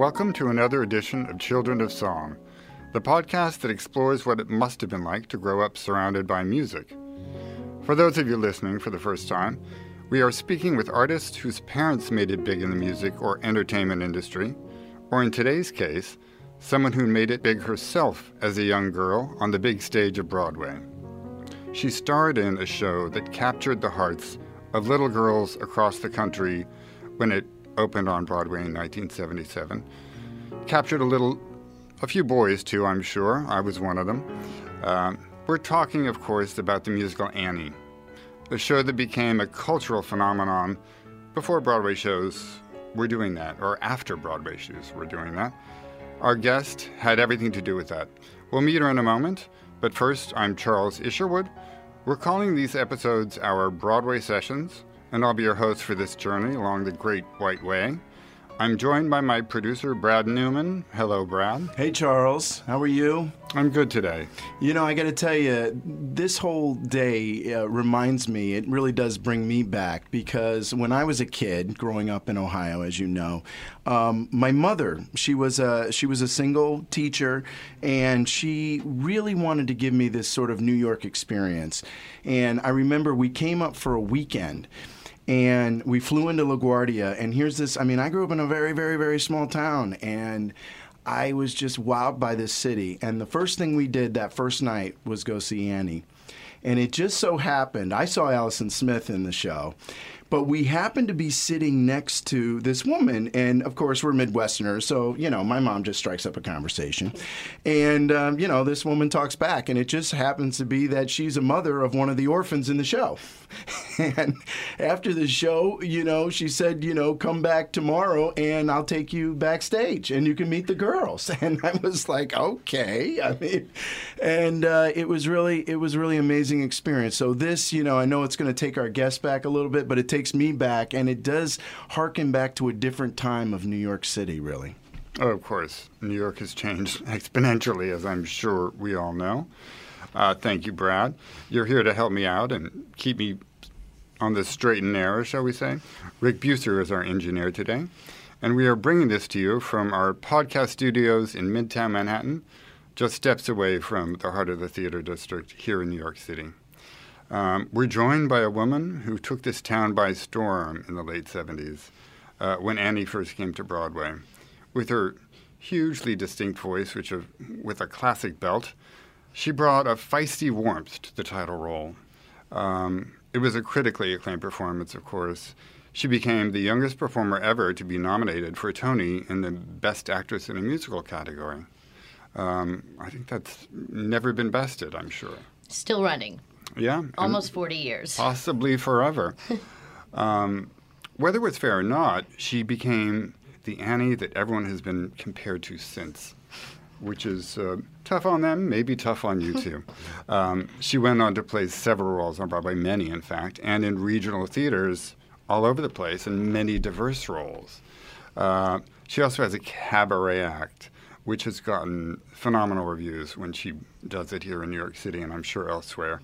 welcome to another edition of Children of Song, the podcast that explores what it must have been like to grow up surrounded by music. For those of you listening for the first time, we are speaking with artists whose parents made it big in the music or entertainment industry, or in today's case, someone who made it big herself as a young girl on the big stage of Broadway. She starred in a show that captured the hearts of little girls across the country when it opened on Broadway in 1977. Captured a little, a few boys too, I'm sure. I was one of them. Uh, we're talking, of course, about the musical Annie, a show that became a cultural phenomenon before Broadway shows were doing that, or after Broadway shows were doing that. Our guest had everything to do with that. We'll meet her in a moment, but first, I'm Charles Isherwood. We're calling these episodes our Broadway Sessions, and I'll be your host for this journey along the Great White Way. I'm joined by my producer, Brad Newman. Hello, Brad. Hey, Charles. How are you? I'm good today. You know, I got to tell you, this whole day uh, reminds me, it really does bring me back because when I was a kid growing up in Ohio, as you know, um, my mother, she was, a, she was a single teacher and she really wanted to give me this sort of New York experience. And I remember we came up for a weekend and we flew into LaGuardia. And here's this I mean, I grew up in a very, very, very small town, and I was just wowed by this city. And the first thing we did that first night was go see Annie. And it just so happened, I saw Allison Smith in the show. But we happened to be sitting next to this woman, and of course we're Midwesterners, so you know my mom just strikes up a conversation, and um, you know this woman talks back, and it just happens to be that she's a mother of one of the orphans in the show, and after the show, you know she said, you know, come back tomorrow, and I'll take you backstage, and you can meet the girls, and I was like, okay, I mean, and uh, it was really it was really amazing experience. So this, you know, I know it's going to take our guests back a little bit, but it takes me back, and it does harken back to a different time of New York City, really. Oh, of course. New York has changed exponentially, as I'm sure we all know. Uh, thank you, Brad. You're here to help me out and keep me on the straight and narrow, shall we say. Rick Buser is our engineer today. And we are bringing this to you from our podcast studios in Midtown Manhattan, just steps away from the heart of the theater district here in New York City. Um, we're joined by a woman who took this town by storm in the late 70s uh, when Annie first came to Broadway. With her hugely distinct voice, which with a classic belt, she brought a feisty warmth to the title role. Um, it was a critically acclaimed performance, of course. She became the youngest performer ever to be nominated for a Tony in the Best Actress in a Musical category. Um, I think that's never been bested, I'm sure. Still running. Yeah. Almost 40 years. Possibly forever. um, whether it's fair or not, she became the Annie that everyone has been compared to since, which is uh, tough on them, maybe tough on you too. um, she went on to play several roles on Broadway, many in fact, and in regional theaters all over the place, and many diverse roles. Uh, she also has a cabaret act, which has gotten phenomenal reviews when she does it here in New York City, and I'm sure elsewhere.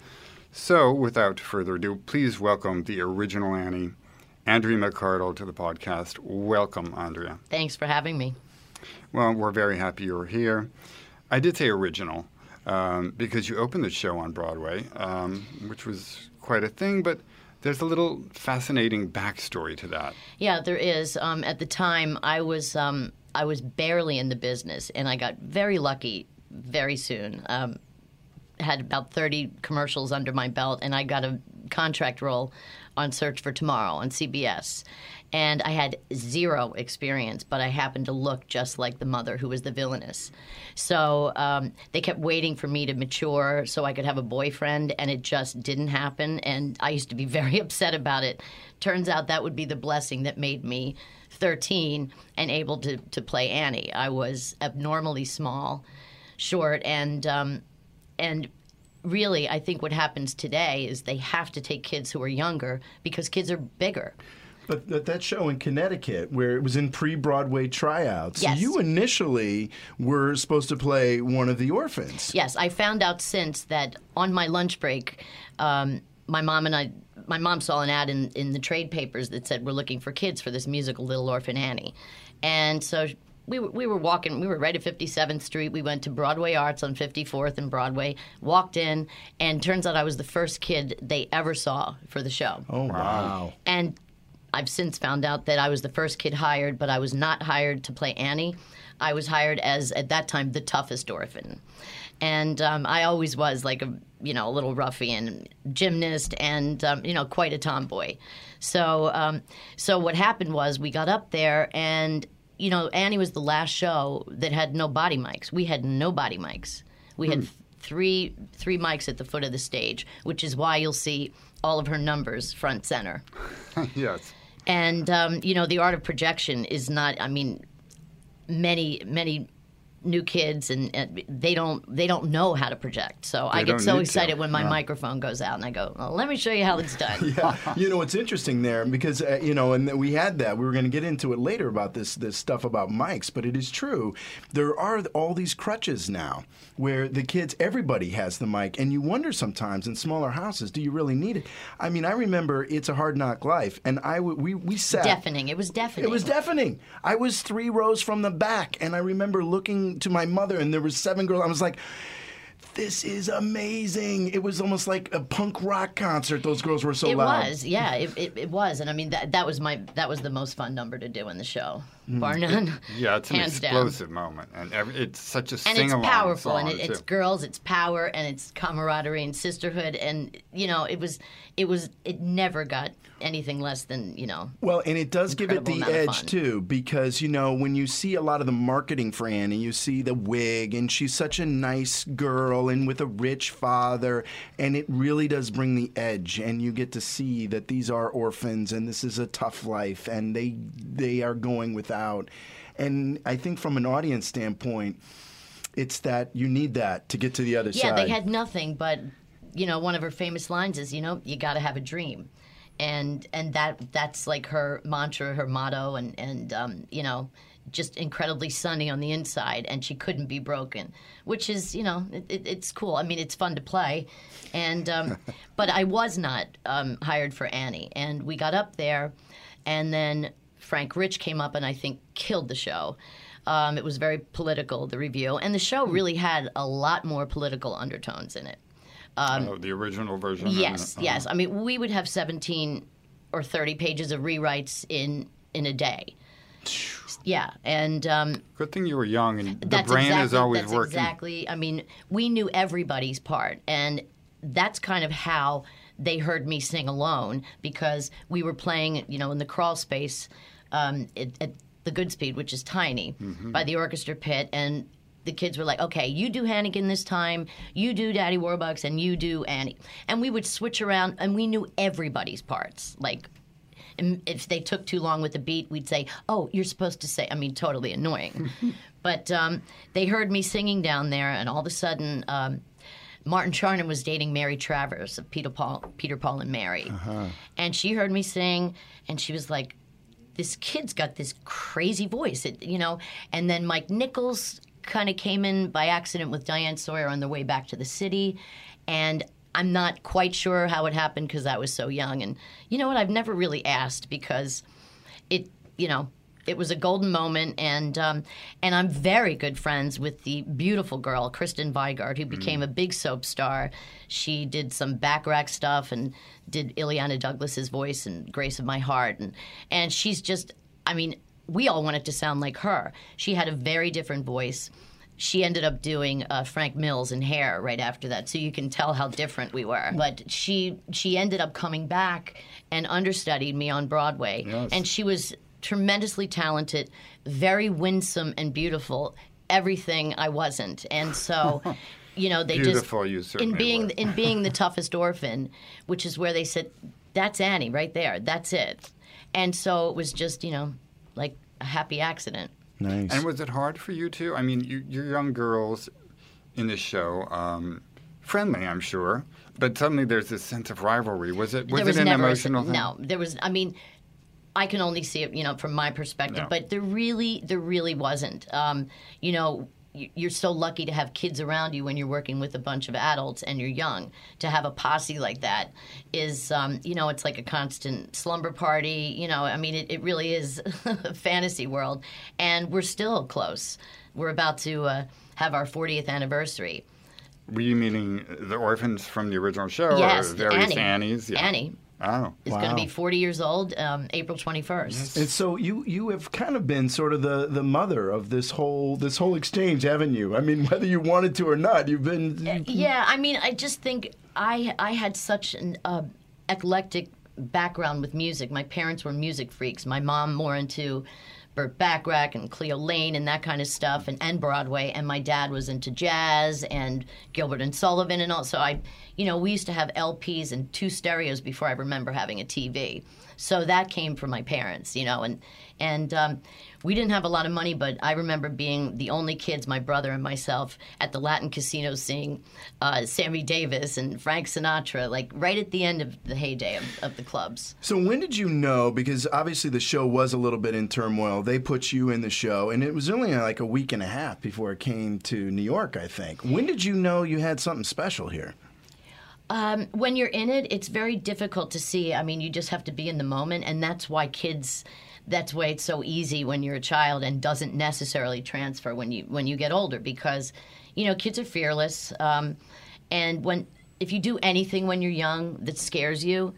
So, without further ado, please welcome the original Annie, Andrea McArdle, to the podcast. Welcome, Andrea. Thanks for having me. Well, we're very happy you're here. I did say original um, because you opened the show on Broadway, um, which was quite a thing, but there's a little fascinating backstory to that. Yeah, there is. Um, at the time, I was um, I was barely in the business, and I got very lucky very soon. Um, had about 30 commercials under my belt, and I got a contract role on Search for Tomorrow on CBS. And I had zero experience, but I happened to look just like the mother who was the villainess. So um, they kept waiting for me to mature so I could have a boyfriend, and it just didn't happen. And I used to be very upset about it. Turns out that would be the blessing that made me 13 and able to, to play Annie. I was abnormally small, short, and um, and really, I think what happens today is they have to take kids who are younger because kids are bigger. But that, that show in Connecticut, where it was in pre-Broadway tryouts, Yes. you initially were supposed to play one of the orphans. Yes, I found out since that on my lunch break, um, my mom and I, my mom saw an ad in, in the trade papers that said we're looking for kids for this musical Little Orphan Annie, and so we were, we were walking. We were right at 57th Street. We went to Broadway Arts on 54th and Broadway. Walked in, and turns out I was the first kid they ever saw for the show. Oh wow. And I've since found out that I was the first kid hired, but I was not hired to play Annie. I was hired as at that time the toughest orphan, and um, I always was like a you know a little ruffian gymnast and um, you know quite a tomboy. So um, so what happened was we got up there and you know Annie was the last show that had no body mics. We had no body mics. We had three three mics at the foot of the stage, which is why you'll see all of her numbers front center. yes. And um, you know, the art of projection is not. I mean, many many new kids and, and they don't they don't know how to project. So I get so need to. excited when my microphone goes out and I go, well, "Let me show you how it's done." Yeah, you know it's interesting there because uh, you know, and we had that. We were going to get into it later about this this stuff about mics, but it is true. There are all these crutches now where the kids, everybody has the mic, and you wonder sometimes in smaller houses, do you really need it? I mean, I remember it's a hard knock life, and I w- we we sat Deafening. It was deafening. It was deafening. I was three rows from the back, and I remember looking to my mother, and there were seven girls. I was like, "This is amazing!" It was almost like a punk rock concert. Those girls were so It loud. It was, yeah, it, it, it was, and I mean that that was my that was the most fun number to do in the show, Mm. bar none. Yeah, it's an hands down. explosive moment, and every, it's such a and it's powerful song and it, it's girls it's power and it's camaraderie and sisterhood and you know it was it was it never got anything less than you know Well, and it does give it the edge too, because you know when you see a lot of the marketing for Annie, you see the wig, and she's such a nice girl, and with a rich father, and it really does bring the edge, and you get to see that these are orphans, and this is a tough life, and they they are going without, and I think from an audience standpoint, it's that you need that to get to the other yeah side. Yeah, they had nothing but you know one of her famous lines is you know you got to have a dream and and that that's like her mantra her motto and and um, you know just incredibly sunny on the inside and she couldn't be broken which is you know it, it, it's cool. I mean it's fun to play. And um, but i was not um, hired for annie. And we got up there and then frank rich came up and i think killed the show. Um, it was very political the review. And the show really had a lot more political undertones in it oh, the original version. and, Yes, yes. I mean, we would have 17 or 30 pages of rewrites in in a day. Yeah, and um, Good thing you were young, and the brain exactly, is always that's working. exactly. I mean, we knew everybody's part, and that's kind of how they heard me sing alone because we were playing, you know, in the crawl space um, at, at the Goodspeed, which is tiny, Mm-hmm. by the orchestra pit, and the kids were like, "Okay, you do Hannigan this time, you do Daddy Warbucks, and you do Annie," and we would switch around, and we knew everybody's parts, like if they took too long with the beat, we'd say, "Oh, you're supposed to say." I mean, totally annoying. but um, they heard me singing down there, and all of a sudden, um, Martin Charnin was dating Mary Travers of Peter Paul, Peter Paul and Mary, and she heard me sing, and she was like, "This kid's got this crazy voice," it, you know. And then Mike Nichols kind of came in by accident with Diane Sawyer on their way back to the city, and I'm not quite sure how it happened because I was so young. And you know what? I've never really asked because it, you know, it was a golden moment, and um, and I'm very good friends with the beautiful girl Kristen Vigard, who became a big soap star. She did some Bacharach stuff and did Illeana Douglas's voice and Grace of My Heart, and and she's just, I mean, we all wanted to sound like her. She had a very different voice she ended up doing uh, Frank Mills and Hair right after that, so you can tell how different we were. But she she ended up coming back and understudied me on Broadway, Yes. and she was tremendously talented, very winsome and beautiful. Everything I wasn't, and so. You know, they Beautiful, just you in being were. in being the toughest orphan, which is where they said, "That's Annie right there. That's it." And so it was just, you know, like a happy accident. nice. And was it hard for you too? I mean, you, you're young girls in this show, um, friendly, I'm sure, but suddenly there's this sense of rivalry. Was it was was it an never a- emotional thing? no there was i mean i can only see it you know from my perspective Yeah. but there really there really wasn't um, you know y- you're so lucky to have kids around you when you're working with a bunch of adults and you're young. To have a posse like that is, um, you know, it's like a constant slumber party. You know, I mean, it, it really is a fantasy world. And we're still close. We're about to uh, have our 40th anniversary. Were you meaning the orphans from the original show Yes, or various Annie. Annies? Yeah. Annie Oh. is going to be 40 years old um, April 21st. And so you you have kind of been sort of the, the mother of this whole this whole exchange, haven't you? I mean, whether you wanted to or not, you've been. Yeah, I mean, I just think I I had such an uh, eclectic background with music. My parents were music freaks. My mom more into Burt Bacharach and Cleo Laine and that kind of stuff, and, and Broadway. And my dad was into jazz and Gilbert and Sullivan and all. So I, you know, we used to have LPs and two stereos before I remember having a TV. So that came from my parents, you know, and and um, we didn't have a lot of money, but I remember being the only kids, my brother and myself, at the Latin casino seeing uh, Sammy Davis and Frank Sinatra, like right at the end of the heyday of, of the clubs. So when did you know? Because obviously the show was a little bit in turmoil. They put you in the show, and it was only like a week and a half before it came to New York. I think. When did you know you had something special here? Um, when you're in it, it's very difficult to see. I mean, you just have to be in the moment, and that's why kids. That's why it's so easy when you're a child and doesn't necessarily transfer when you when you get older because, you know, kids are fearless, um, and when if you do anything when you're young that scares you,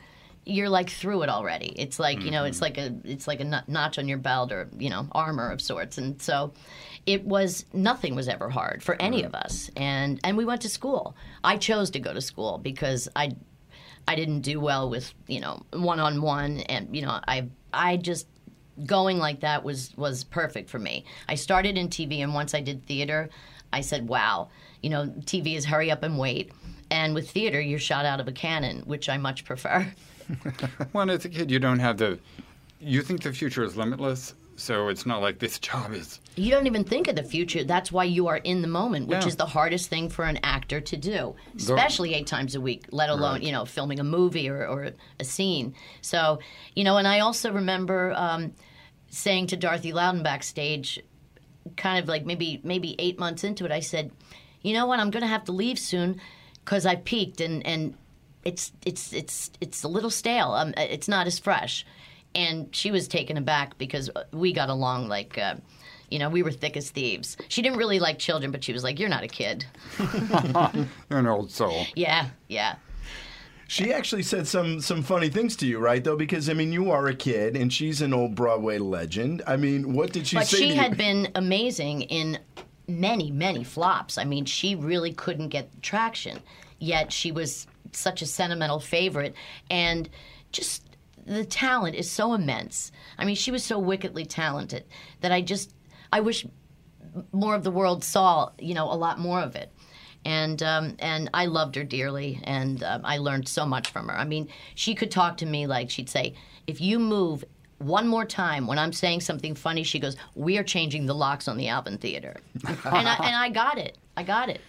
you're like through it already. It's like you know, it's like a it's like a notch on your belt or you know armor of sorts, and so it was nothing was ever hard for any of us, and and we went to school. I chose to go to school because I I didn't do well with you know one on one, and you know I I just going like that was was perfect for me. I started in TV, and once I did theater, I said, "Wow, you know, TV is hurry up and wait." And with theater, you're shot out of a cannon, which I much prefer. Well, as a kid, you don't have the. You think the future is limitless, so it's not like this job is. You don't even think of the future. That's why you are in the moment, which Yeah. is the hardest thing for an actor to do, especially eight times a week, let alone, Right. you know, filming a movie or, or a scene. So, you know, and I also remember um, saying to Dorothy Loudon backstage, kind of like maybe maybe eight months into it, I said, you know what, I'm going to have to leave soon because I peaked and, and it's it's it's it's a little stale. Um, it's not as fresh. And she was taken aback because we got along like, uh, you know, we were thick as thieves. She didn't really like children, but she was like, "You're not a kid." You're an old soul. Yeah, yeah. She actually said some some funny things to you, right? Though, because I mean, you are a kid, and she's an old Broadway legend. I mean, what did she But say? she to had you? been amazing in many, many flops. I mean, she really couldn't get traction, yet she was such a sentimental favorite, and just the talent is so immense. I mean, she was so wickedly talented that I just I wish more of the world saw, you know, a lot more of it. And um, and I loved her dearly, and um, I learned so much from her. I mean, she could talk to me like she'd say, "If you move one more time when I'm saying something funny," she goes, "We are changing the locks on the Alvin Theater," and I, and I got it. I got it.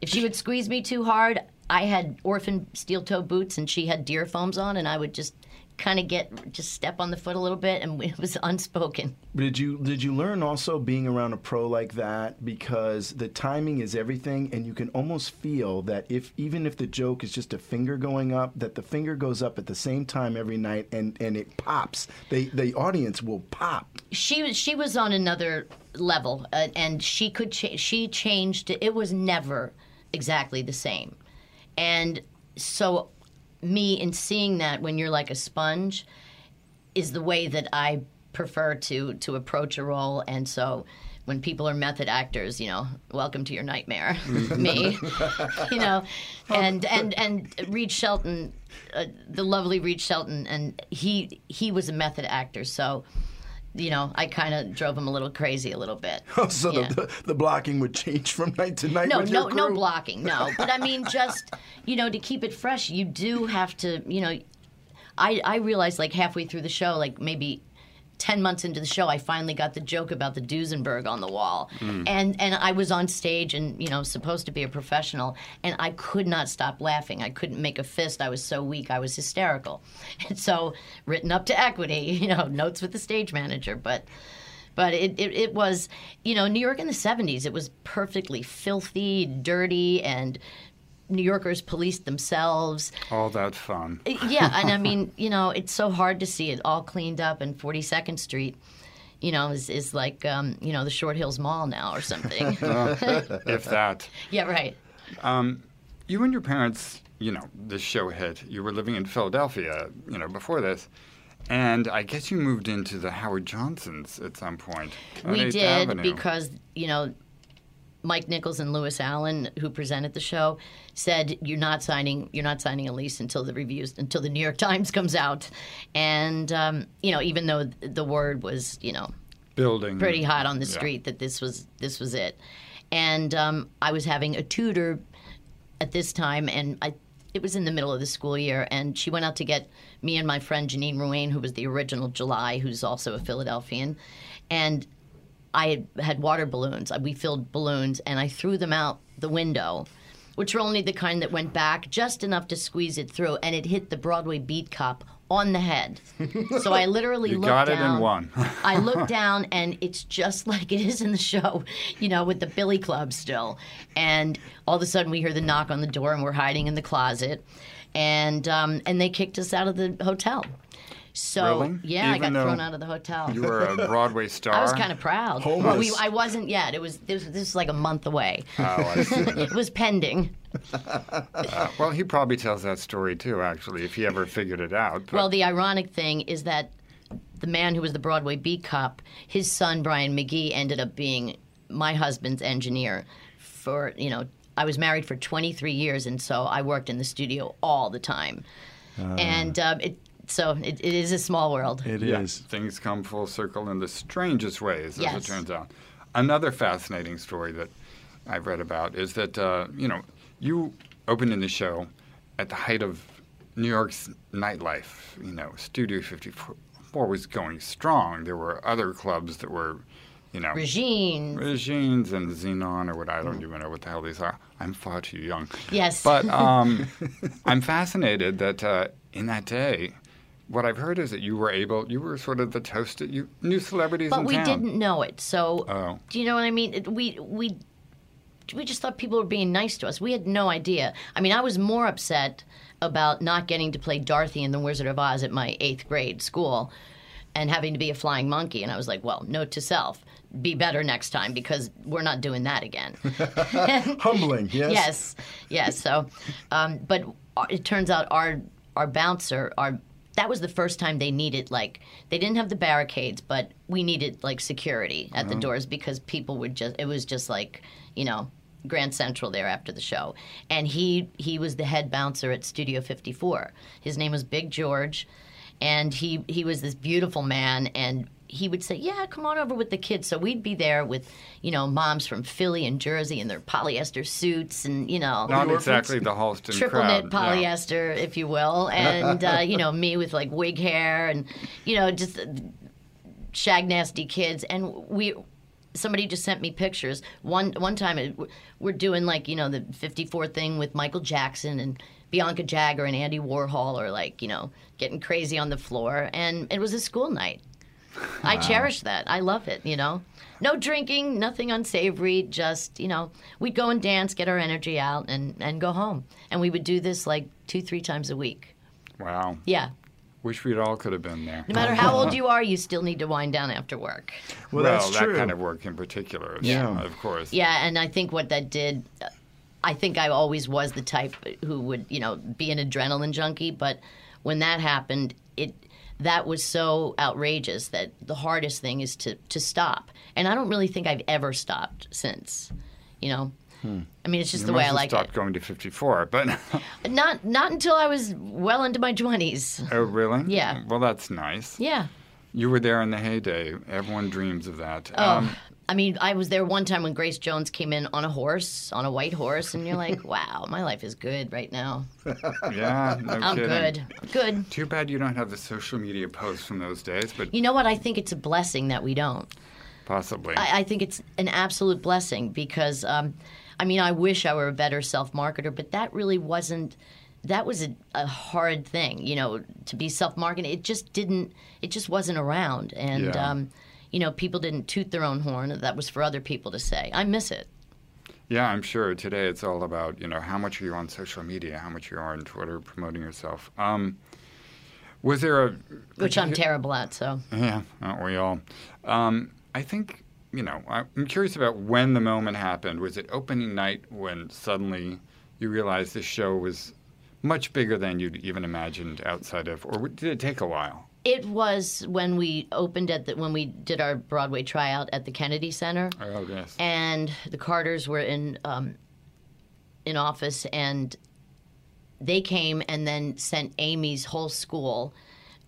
If she would squeeze me too hard, I had orphan steel toe boots, and she had Dearfoams on, and I would just kind of get just step on the foot a little bit, and it was unspoken. Did you did you learn also being around a pro like that because the timing is everything, and you can almost feel that if even if the joke is just a finger going up, that the finger goes up at the same time every night, and and it pops. They the audience will pop. she was she was on another level, uh, and she could cha- she changed. It was never exactly the same, and so me in seeing that when you're like a sponge is the way that I prefer to to approach a role, and so. When people are method actors, you know, welcome to your nightmare, me, you know, and and and Reid Shelton, uh, the lovely Reid Shelton, and he he was a method actor, so you know, I kind of drove him a little crazy a little bit. Oh, so Yeah. the, the blocking would change from night to night. No, no, no blocking, no. But I mean, just you know, to keep it fresh, you do have to, you know. I I realized like halfway through the show, like maybe. 10 months into the show I finally got the joke about the Duesenberg on the wall. Hmm. And and I was on stage and you know supposed to be a professional and I could not stop laughing. I couldn't make a fist. I was so weak. I was hysterical. And so written up to equity, you know, notes with the stage manager, but But it, it, it was, you know, New York in the 70s, it was perfectly filthy, dirty, and New Yorkers policed themselves. All that fun. Yeah, and I mean, you know, it's so hard to see it all cleaned up and 42nd Street. You know, is, is like um, you know the Short Hills Mall now or something. if that. yeah, right. Um, You and your parents, you know, this show hit. You were living in Philadelphia, you know, before this. And I guess you moved into the Howard Johnsons at some point. we did Avenue. because you know Mike Nichols and Lewis Allen, who presented the show, said you're not signing you're not signing a lease until the reviews until the New York Times comes out, and um, you know even though the word was you know building. pretty hot on the Yeah. street that this was this was it, and um, I was having a tutor at this time, and I it was in the middle of the school year, and she went out to get me and my friend Janine Ruane, who was the original July, who's also a Philadelphian, and I had, had water balloons. We filled balloons, and I threw them out the window. Which were only the kind that went back just enough to squeeze it through, and it hit the Broadway beat cop on the head. So I literally You looked got it down. in one. I look down and it's just like it is in the show, you know, with the Billy Club still. And all of a sudden we hear the knock on the door and we're hiding in the closet. And um, and they kicked us out of the hotel. So Really? yeah, I got thrown out of the hotel. You were a Broadway star. I was kind of proud. Homeless. Well, we, I wasn't yet. It was this, this was like a month away. Oh, I see. it was pending. well, he probably tells that story too, actually, if he ever figured it out. But Well, the ironic thing is that the man who was the Broadway beat cop, his son Brian McGee ended up being my husband's engineer for you know. I was married for 23 years, and so I worked in the studio all the time. and um, it, so it, it is a small world. It is. yeah, things come full circle in the strangest ways, as Yes. it turns out. Another fascinating story that I've read about is that uh, you know you opened in the show at the height of New York's nightlife. You know, Studio 54 was going strong. There were other clubs that were, you know, Regine, Regine's and Xenon or what I don't even know what the hell these are. I'm far too young. yes, But um, I'm fascinated that uh, in that day, what I've heard is that you were able, you were sort of the toasted, you knew celebrities but we town. didn't know it. So Oh. do you know what I mean? We we we just thought people were being nice to us. We had no idea. I mean, I was more upset about not getting to play Dorothy in The Wizard of Oz at my eighth grade school and having to be a flying monkey. And I was like, well, note to self, be better next time because we're not doing that again. Humbling, yes? yes, yes. So, um, but it turns out our our bouncer, our that was the first time they needed like they didn't have the barricades, but we needed like security at the mm-hmm. doors because people would just it was just like you know Grand Central there after the show, and he he was the head bouncer at Studio 54. His name was Big George, and he he was this beautiful man and he would say, "Yeah, come on over with the kids." So we'd be there with, you know, moms from Philly and Jersey in their polyester suits, and you know, Not exactly the Halston triple crowd. knit polyester, if you will, and uh, you know, me with like wig hair, and you know, just shag nasty kids, and we. Somebody just sent me pictures. One one time, it, we're doing like you know the '54 thing with Michael Jackson and Bianca Jagger and Andy Warhol, or like you know getting crazy on the floor, and it was a school night. I cherish that. I love it, you know. No drinking, nothing unsavory, just, you know, we'd go and dance, get our energy out, and, and go home. And we would do this like two, three times a week. Wow. Yeah. Wish we'd all could have been there. No matter how old you are, you still need to wind down after work. Well, well, that's that true. kind of work in particular. Yeah. Of course. Yeah, and I think what that did, I think I always was the type who would, you know, be an adrenaline junkie. But when that happened, it that was so outrageous that the hardest thing is to to stop. And I don't really think I've ever stopped since. You know, I mean, it's just You the way I like stopped going to 54, but. Not not until I was well into my twenties. oh, really? Yeah. Well, that's nice. Yeah. You were there in the heyday. Everyone dreams of that. Oh, Um, I mean, I was there one time when Grace Jones came in on a horse, on a white horse, and you're like, wow, my life is good right now. yeah, no I'm kidding. good. Good. Too bad you don't have the social media posts from those days, but You know what? I think it's a blessing that we don't. possibly. I, I think it's an absolute blessing because, um, I mean, I wish I were a better self marketer, but that really wasn't. That was a, a hard thing, you know, to be self marketing. It just didn't. It just wasn't around, and Yeah. um, you know, people didn't toot their own horn. That was for other people to say. I miss it. Yeah, I'm sure today it's all about, you know, how much are you on social media, how much you are on Twitter promoting yourself. Um, was there a. Which I'm terrible at, so. Yeah, aren't we all? Um, I think, you know, I'm curious about when the moment happened. Was it opening night when suddenly you realized this show was much bigger than you'd even imagined outside of, or did it take a while? It was when we opened at the, when we did our Broadway tryout at the Kennedy Center, Oh, yes. and the Carters were in um, in office, and they came and then sent Amy's whole school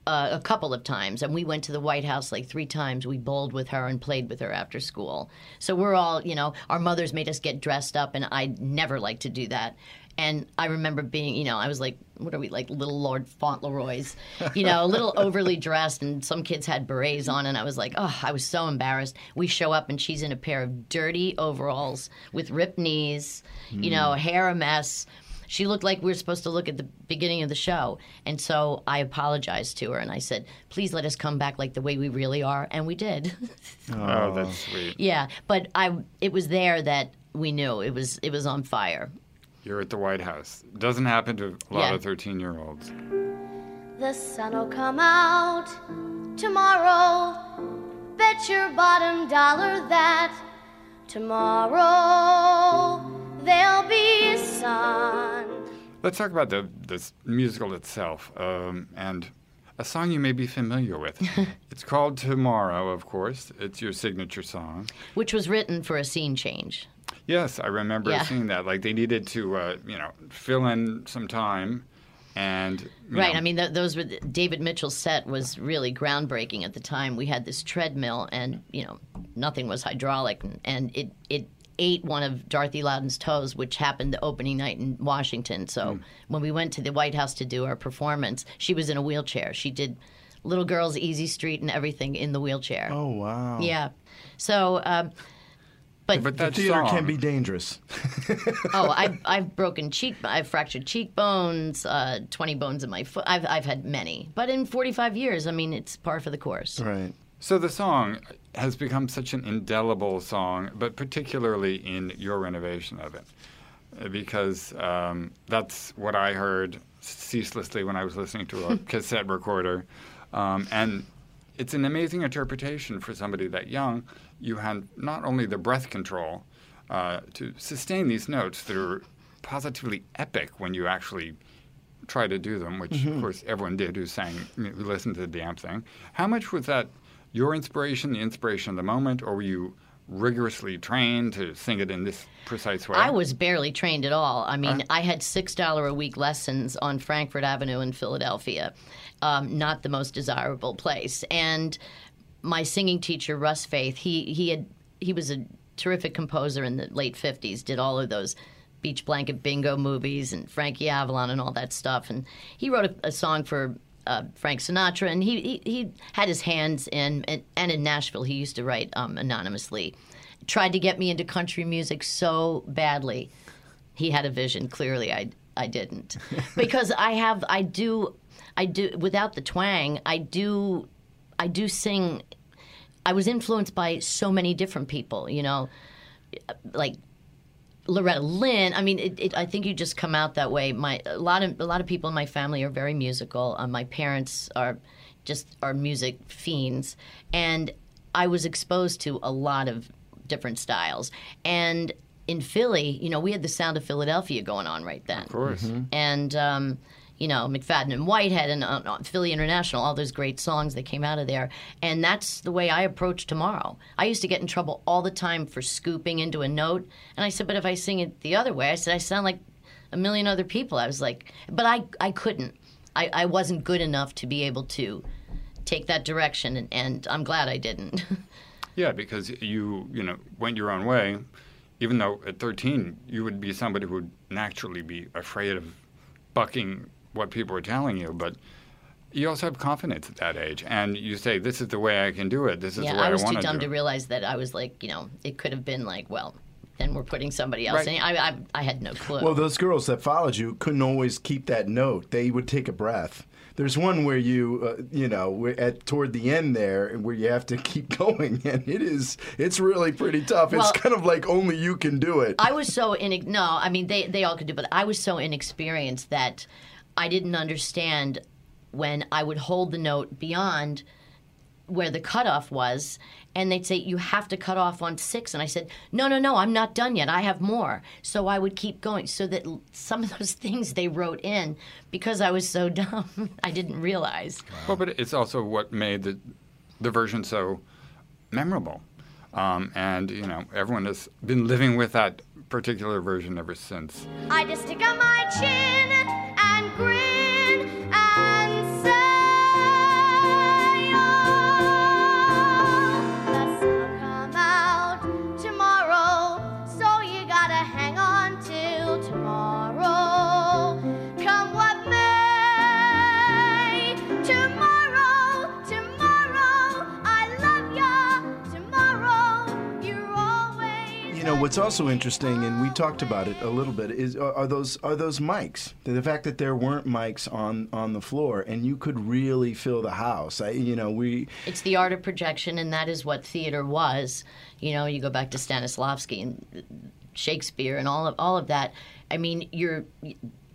uh, a couple of times, and we went to the White House like three times. We bowled with her and played with her after school. So we're all, you know, our mothers made us get dressed up, and I never liked to do that. And I remember being, you know, I was like, what are we, like little Lord Fauntleroy's, you know, a little overly dressed, and some kids had berets on, and I was like, oh, I was so embarrassed. We show up, and she's in a pair of dirty overalls with ripped knees, you know, hmm. hair a mess. She looked like we were supposed to look at the beginning of the show. And so I apologized to her and I said, please let us come back like the way we really are. And we did. Oh, that's sweet. yeah. But I, it was there that we knew it was, it was on fire. You're at the White House. Doesn't happen to a lot Yeah. of 13 year olds. The sun'll come out tomorrow. Bet your bottom dollar that tomorrow there'll be a sun. Let's talk about the, the musical itself um, and a song you may be familiar with. it's called Tomorrow, of course. It's your signature song. Which was written for a scene change. Yes, I remember Yeah. seeing that. Like they needed to, uh, you know, fill in some time, and Right. know, I mean, th- those were the, David Mitchell's set was really groundbreaking at the time. We had this treadmill, and you know, nothing was hydraulic, and, and it it ate one of Dorothy Loudon's toes, which happened the opening night in Washington. So when we went to the White House to do our performance, she was in a wheelchair. She did Little Girls Easy Street and everything in the wheelchair. Oh wow. Yeah. So. Um, but, but that Theater song can be dangerous. oh, I've, I've broken cheek, I've fractured cheekbones, uh, 20 bones in my foot. I've, I've had many. But in 45 years, I mean, it's par for the course. Right. So the song has become such an indelible song, but particularly in your renovation of it, because um, that's what I heard ceaselessly when I was listening to a cassette recorder, um, and it's an amazing interpretation for somebody that young. You had not only the breath control uh, to sustain these notes that are positively epic when you actually try to do them, which of course everyone did who sang, who listened to the damn thing. How much was that your inspiration, the inspiration of the moment, or were you rigorously trained to sing it in this precise way? I was barely trained at all. I mean, I had $6 a week lessons on Frankford Avenue in Philadelphia, um, not the most desirable place. And my singing teacher, Russ Faith, he, he, had, he was a terrific composer in the late 50s, did all of those Beach Blanket Bingo movies and Frankie Avalon and all that stuff. And he wrote a, a song for uh, Frank Sinatra, and he, he, he had his hands in, and, and in Nashville, he used to write um, anonymously. Tried to get me into country music so badly. He had a vision. Clearly, I, I didn't. because I have, I do, I do, without the twang, I do, I do sing. I was influenced by so many different people, you know, like Loretta Lynn. I mean, it, it, I think you just come out that way. My a lot of a lot of people in my family are very musical. Uh, my parents are just are music fiends, and I was exposed to a lot of different styles. And in Philly, you know, we had the sound of Philadelphia going on right then. of course. And um, you know, McFadden and Whitehead and uh, uh, Philly International, all those great songs that came out of there. And that's the way I approach tomorrow. I used to get in trouble all the time for scooping into a note. And I said, but if I sing it the other way, I said, I sound like a million other people. I was like, but I, I couldn't. I, I wasn't good enough to be able to take that direction. And, and I'm glad I didn't. Yeah, because you, you know, went your own way. Even though at 13 you would be somebody who would naturally be afraid of bucking what people are telling you, but you also have confidence at that age, and you say, "This is the way I can do it. This is yeah, the way I want to do." I was too dumb to realize that I was like, you know, it could have been like, well, then we're putting somebody else Right. in. I, I, I had no clue. Well, those girls that followed you couldn't always keep that note. They would take a breath. there's one where you, uh, you know, at toward the end there, where you have to keep going, and it is, it's really pretty tough. Well- it's kind of like only you can do it. I was so in no, I mean they they all could do, but I was so inexperienced that I didn't understand when I would hold the note beyond where the cutoff was, and they'd say you have to cut off on six, and I said no, no, no, I'm not done yet. I have more. So I would keep going, so that some of those things they wrote in because I was so dumb, I didn't realize. Well, but it's also what made the the version so memorable, um, and you know everyone has been living with that particular version ever since. I just stick out my chin what's also interesting, and we talked about it a little bit, is are, those are those mics? The, the fact that there weren't mics on on the floor, and you could really fill the house. I, you know, we It's the art of projection, and that is what theater was. You know, you go back to Stanislavski and Shakespeare and all of all of that. I mean, your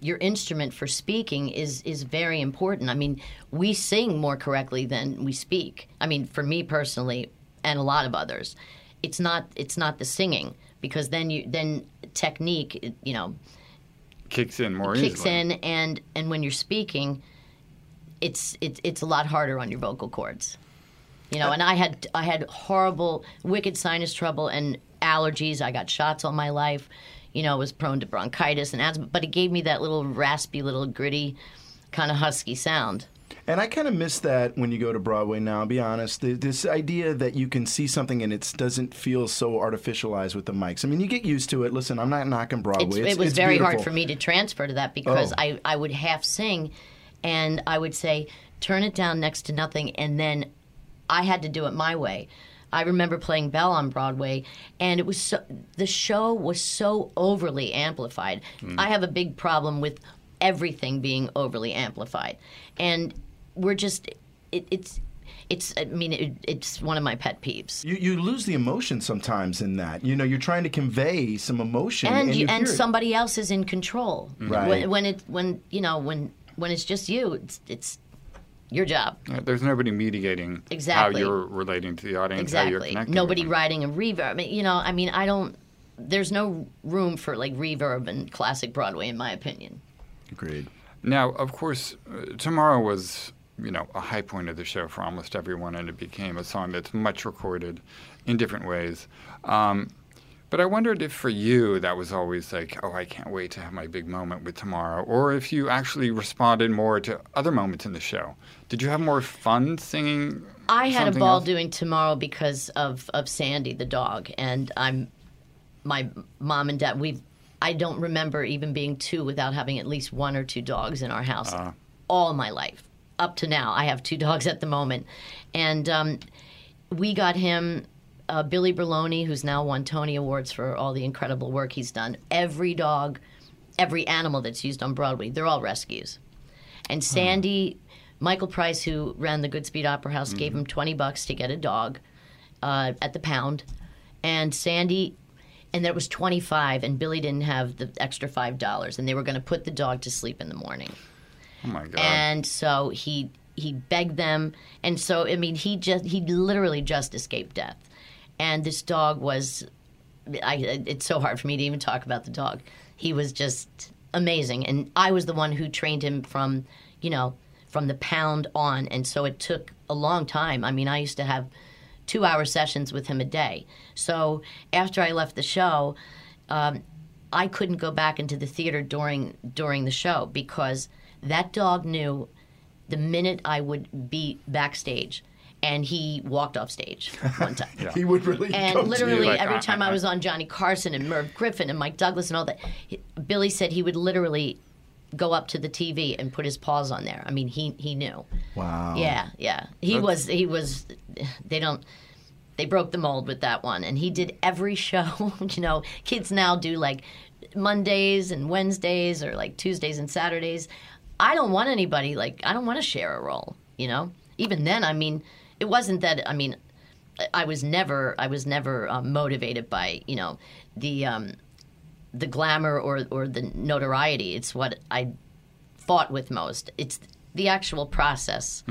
your instrument for speaking is is very important. I mean, we sing more correctly than we speak. I mean, for me personally, and a lot of others, it's not it's not the singing because then you then technique, you know, Kicks in more kicks easily. in, and and when you're speaking, it's it's it's a lot harder on your vocal cords. You know, and I had I had horrible, wicked sinus trouble and allergies. I got shots all my life. You know, was prone to bronchitis and asthma, but it gave me that little raspy, little gritty, kind of husky sound. And I kind of miss that when you go to Broadway now. I'll be honest, this idea that you can see something and it doesn't feel so artificialized with the mics. I mean, you get used to it. Listen, I'm not knocking Broadway. It's, It's- it was very hard for me to transfer to that because Oh. I, I would half sing and I would say, turn it down next to nothing. And then I had to do it my way. I remember playing Belle on Broadway, and it was so, the show was so overly amplified. Hmm. I have a big problem with everything being overly amplified, and we're just it, it's it's I mean it, it's one of my pet peeves. You, you lose the emotion sometimes in that. You know, you're trying to convey some emotion, and and, you, you and hear it. somebody else is in control. Right. When, when it when you know when when it's just you, it's it's your job. Uh, There's nobody mediating Exactly. how you're relating to the audience, how you're Exactly. connecting. Nobody with writing a reverb. I mean, you know, I mean, I don't. There's no room for like reverb in classic Broadway, in my opinion. Agreed. Now, of course, uh, tomorrow was you know a high point of the show for almost everyone, and it became a song that's much recorded in different ways. Um, but I wondered if for you that was always like, oh, I can't wait to have my big moment with tomorrow, or if you actually responded more to other moments in the show. Did you have more fun singing? I had a ball else? doing tomorrow because of of Sandy the dog, and I'm my mom and dad. We I don't remember even being two without having at least one or two dogs in our house all my life up to now. I have two dogs at the moment, and um, we got him. Uh, Billy Berloni, who's now won Tony Awards for all the incredible work he's done. Every dog, every animal that's used on Broadway, they're all rescues. And Sandy, Michael Price, who ran the Goodspeed Opera House, gave him 20 bucks to get a dog uh, at the pound. And Sandy, and there was 25, and Billy didn't have the extra $5, and they were going to put the dog to sleep in the morning. Oh my god! And so he he begged them, and so I mean he just he literally just escaped death, and this dog was, I it's so hard for me to even talk about the dog. He was just amazing, and I was the one who trained him from, you know, from the pound on, and so it took a long time. I mean, I used to have two hour sessions with him a day. So after I left the show, um, I couldn't go back into the theater during during the show because that dog knew the minute I would be backstage, and he walked off stage one time. He would really And come to literally, you. like, every "Uh, time uh, I uh." was on Johnny Carson and Merv Griffin and Mike Douglas and all that, he- Billy said he would literally go up to the TV and put his paws on there. I mean, he he knew. Wow. Yeah, yeah. He That's- was he was. They don't. They broke the mold with that one, and he did every show. you know, kids now do like Mondays and Wednesdays or like Tuesdays and Saturdays. I don't want anybody like I don't want to share a role. You know, even then, I mean, it wasn't that. I mean, I was never I was never um, motivated by you know the um, the glamour or or the notoriety. It's what I fought with most. It's the actual process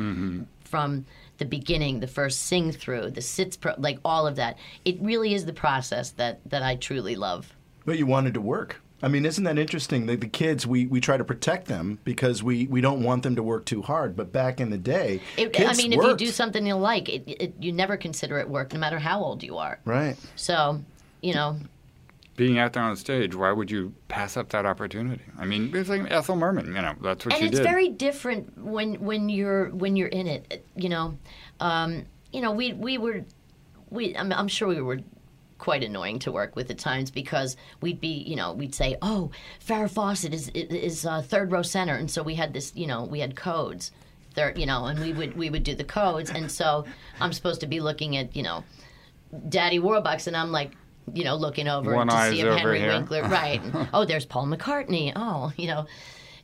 from the beginning, the first sing through, the sits, pro- like all of that. It really is the process that that I truly love. But you wanted to work. I mean, isn't that interesting? The, the kids, we, we try to protect them because we, we don't want them to work too hard. But back in the day, It, kids I mean, worked. if you do something you like, it, it, you never consider it work, no matter how old you are. right. So, you know, Being out there on stage, why would you pass up that opportunity? I mean, it's like Ethel Merman. You know, that's what and she it's very different when when you're when you're in it. You know, um, you know, we we were we. I'm, I'm sure we were quite annoying to work with at times because we'd be, you know, we'd say, "Oh, Farrah Fawcett is is uh, third row center," and so we had this, you know, we had codes, third, you know, and we would we would do the codes, and so I'm supposed to be looking at, you know, Daddy Warbucks, and I'm like. You know, looking over One to see if Henry here. Winkler, right? and, oh, there's Paul McCartney. Oh, you know,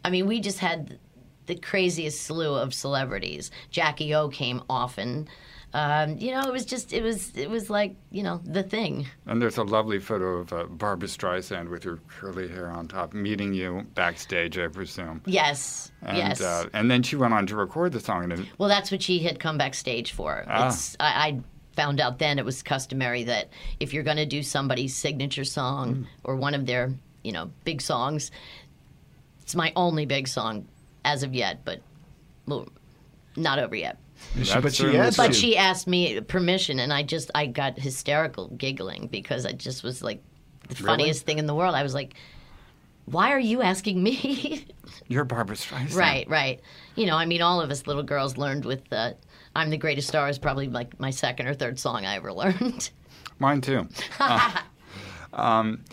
I mean, we just had the craziest slew of celebrities. Jackie O came often. Um, you know, it was just it was it was like you know the thing. And there's a lovely photo of uh, Barbra Streisand with her curly hair on top, meeting you backstage, I presume. Yes, And, yes. Uh, and then she went on to record the song. It, well, that's what she had come backstage for. Ah. It's I, I found out then it was customary that if you're going to do somebody's signature song Mm. or one of their you know big songs, it's my only big song as of yet, but well, not over yet. She- but she asked. But she asked me permission, and I just I got hysterical giggling because I just was like the funniest thing in the world. I was like, "Why are you asking me?" you're Barbra Streisand. right, right. You know, I mean, all of us little girls learned with uh, "I'm the Greatest Star" is probably like my second or third song I ever learned. Mine too. Uh, um,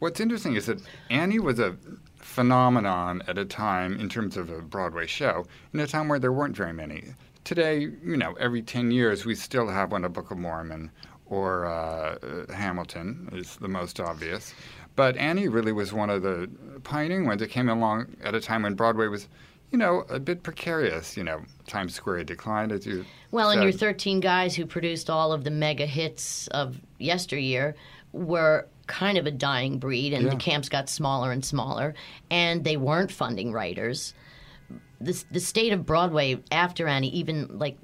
what's interesting is that Annie was a phenomenon at a time in terms of a Broadway show, in a time where there weren't very many. Today, you know, every 10 years we still have one, a Book of Mormon or uh, uh, Hamilton is the most obvious. But Annie really was one of the pioneering ones that came along at a time when Broadway was, you know, a bit precarious. You know, Times Square had declined, as you Well, and your 13 guys who produced all of the mega hits of yesteryear were kind of a dying breed, and Yeah. the camps got smaller and smaller, and they weren't funding writers. The, the state of Broadway after Annie, even like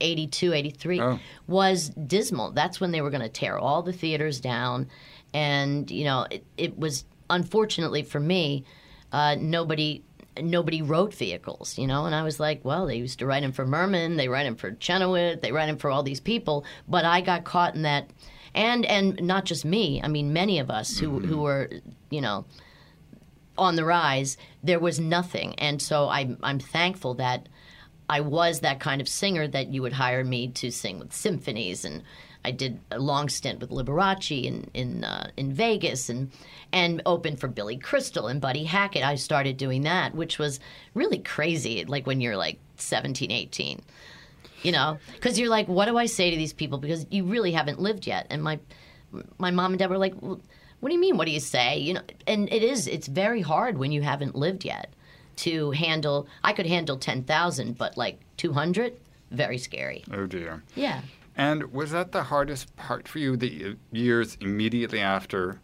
82, 83, Oh. was dismal. That's when they were going to tear all the theaters down. And, you know, it, it was, unfortunately for me, uh, nobody nobody wrote vehicles, you know, and I was like, well, they used to write them for Merman, they write them for Chenoweth, they write them for all these people, but I got caught in that, and and not just me, I mean, many of us who who were, you know, on the rise, there was nothing, and so I'm I'm thankful that I was that kind of singer that you would hire me to sing with symphonies, and I did a long stint with Liberace in in uh, in Vegas, and and opened for Billy Crystal and Buddy Hackett. I started doing that, which was really crazy. Like when you're like 17, 18, you know, because you're like, what do I say to these people? Because you really haven't lived yet. And my my mom and dad were like, well, what do you mean? What do you say? You know, and it is. It's very hard when you haven't lived yet to handle. I could handle ten thousand, but like two hundred, very scary. Oh dear. Yeah. And was that the hardest part for you, the years immediately after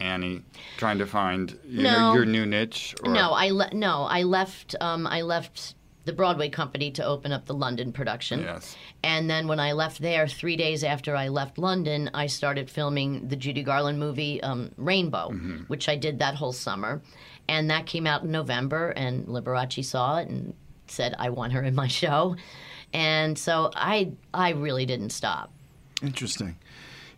Annie, trying to find you know your new niche? Or, No, I le- no, I left. Um, I left the Broadway company to open up the London production. Yes. And then when I left there, three days after I left London, I started filming the Judy Garland movie um, Rainbow, which I did that whole summer. And that came out in November, and Liberace saw it and said, I want her in my show. And so I, I really didn't stop. Interesting.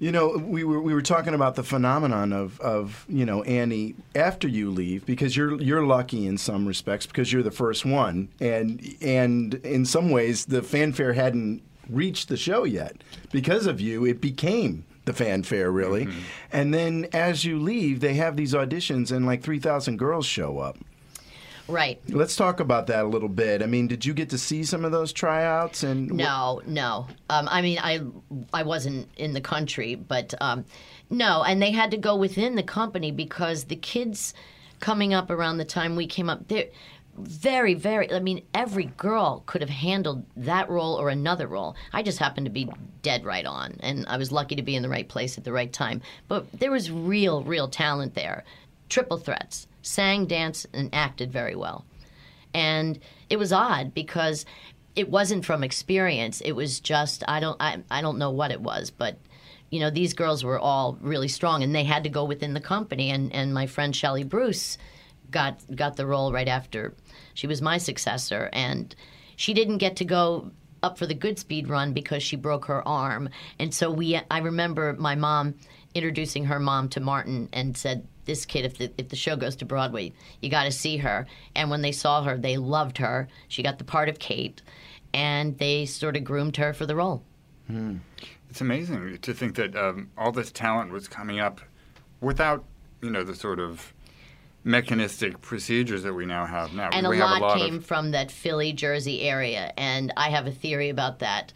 You know, we were we were talking about the phenomenon of, of you know Annie after you leave because you're you're lucky in some respects because you're the first one. And and in some ways the fanfare hadn't reached the show yet. Because of you it became the fanfare really. Mm-hmm. And then as you leave they have these auditions and like 3000 girls show up Right. let's talk about that a little bit i mean did you get to see some of those tryouts and wh- No, no. Um, I mean, I I wasn't in the country, but um, no. And they had to go within the company because the kids coming up around the time we came up, there, very, very. I mean, every girl could have handled that role or another role. I just happened to be dead right on, and I was lucky to be in the right place at the right time. But there was real, real talent there. Triple threats, sang, danced, and acted very well. And it was odd because it wasn't from experience. It was just I don't I, I don't know what it was, but you know these girls were all really strong, and they had to go within the company. And and my friend Shelley Bruce got got the role right after she was my successor, and she didn't get to go up for the Goodspeed run because she broke her arm. And so we I remember my mom introducing her mom to Martin and said, "This kid, if the if the show goes to Broadway, you got to see her." And when they saw her, they loved her. She got the part of Kate, and they sort of groomed her for the role. It's amazing to think that um, all this talent was coming up without, you know, the sort of mechanistic procedures that we now have now. and we a lot, a lot came of from that Philly, Jersey area. And I have a theory about that.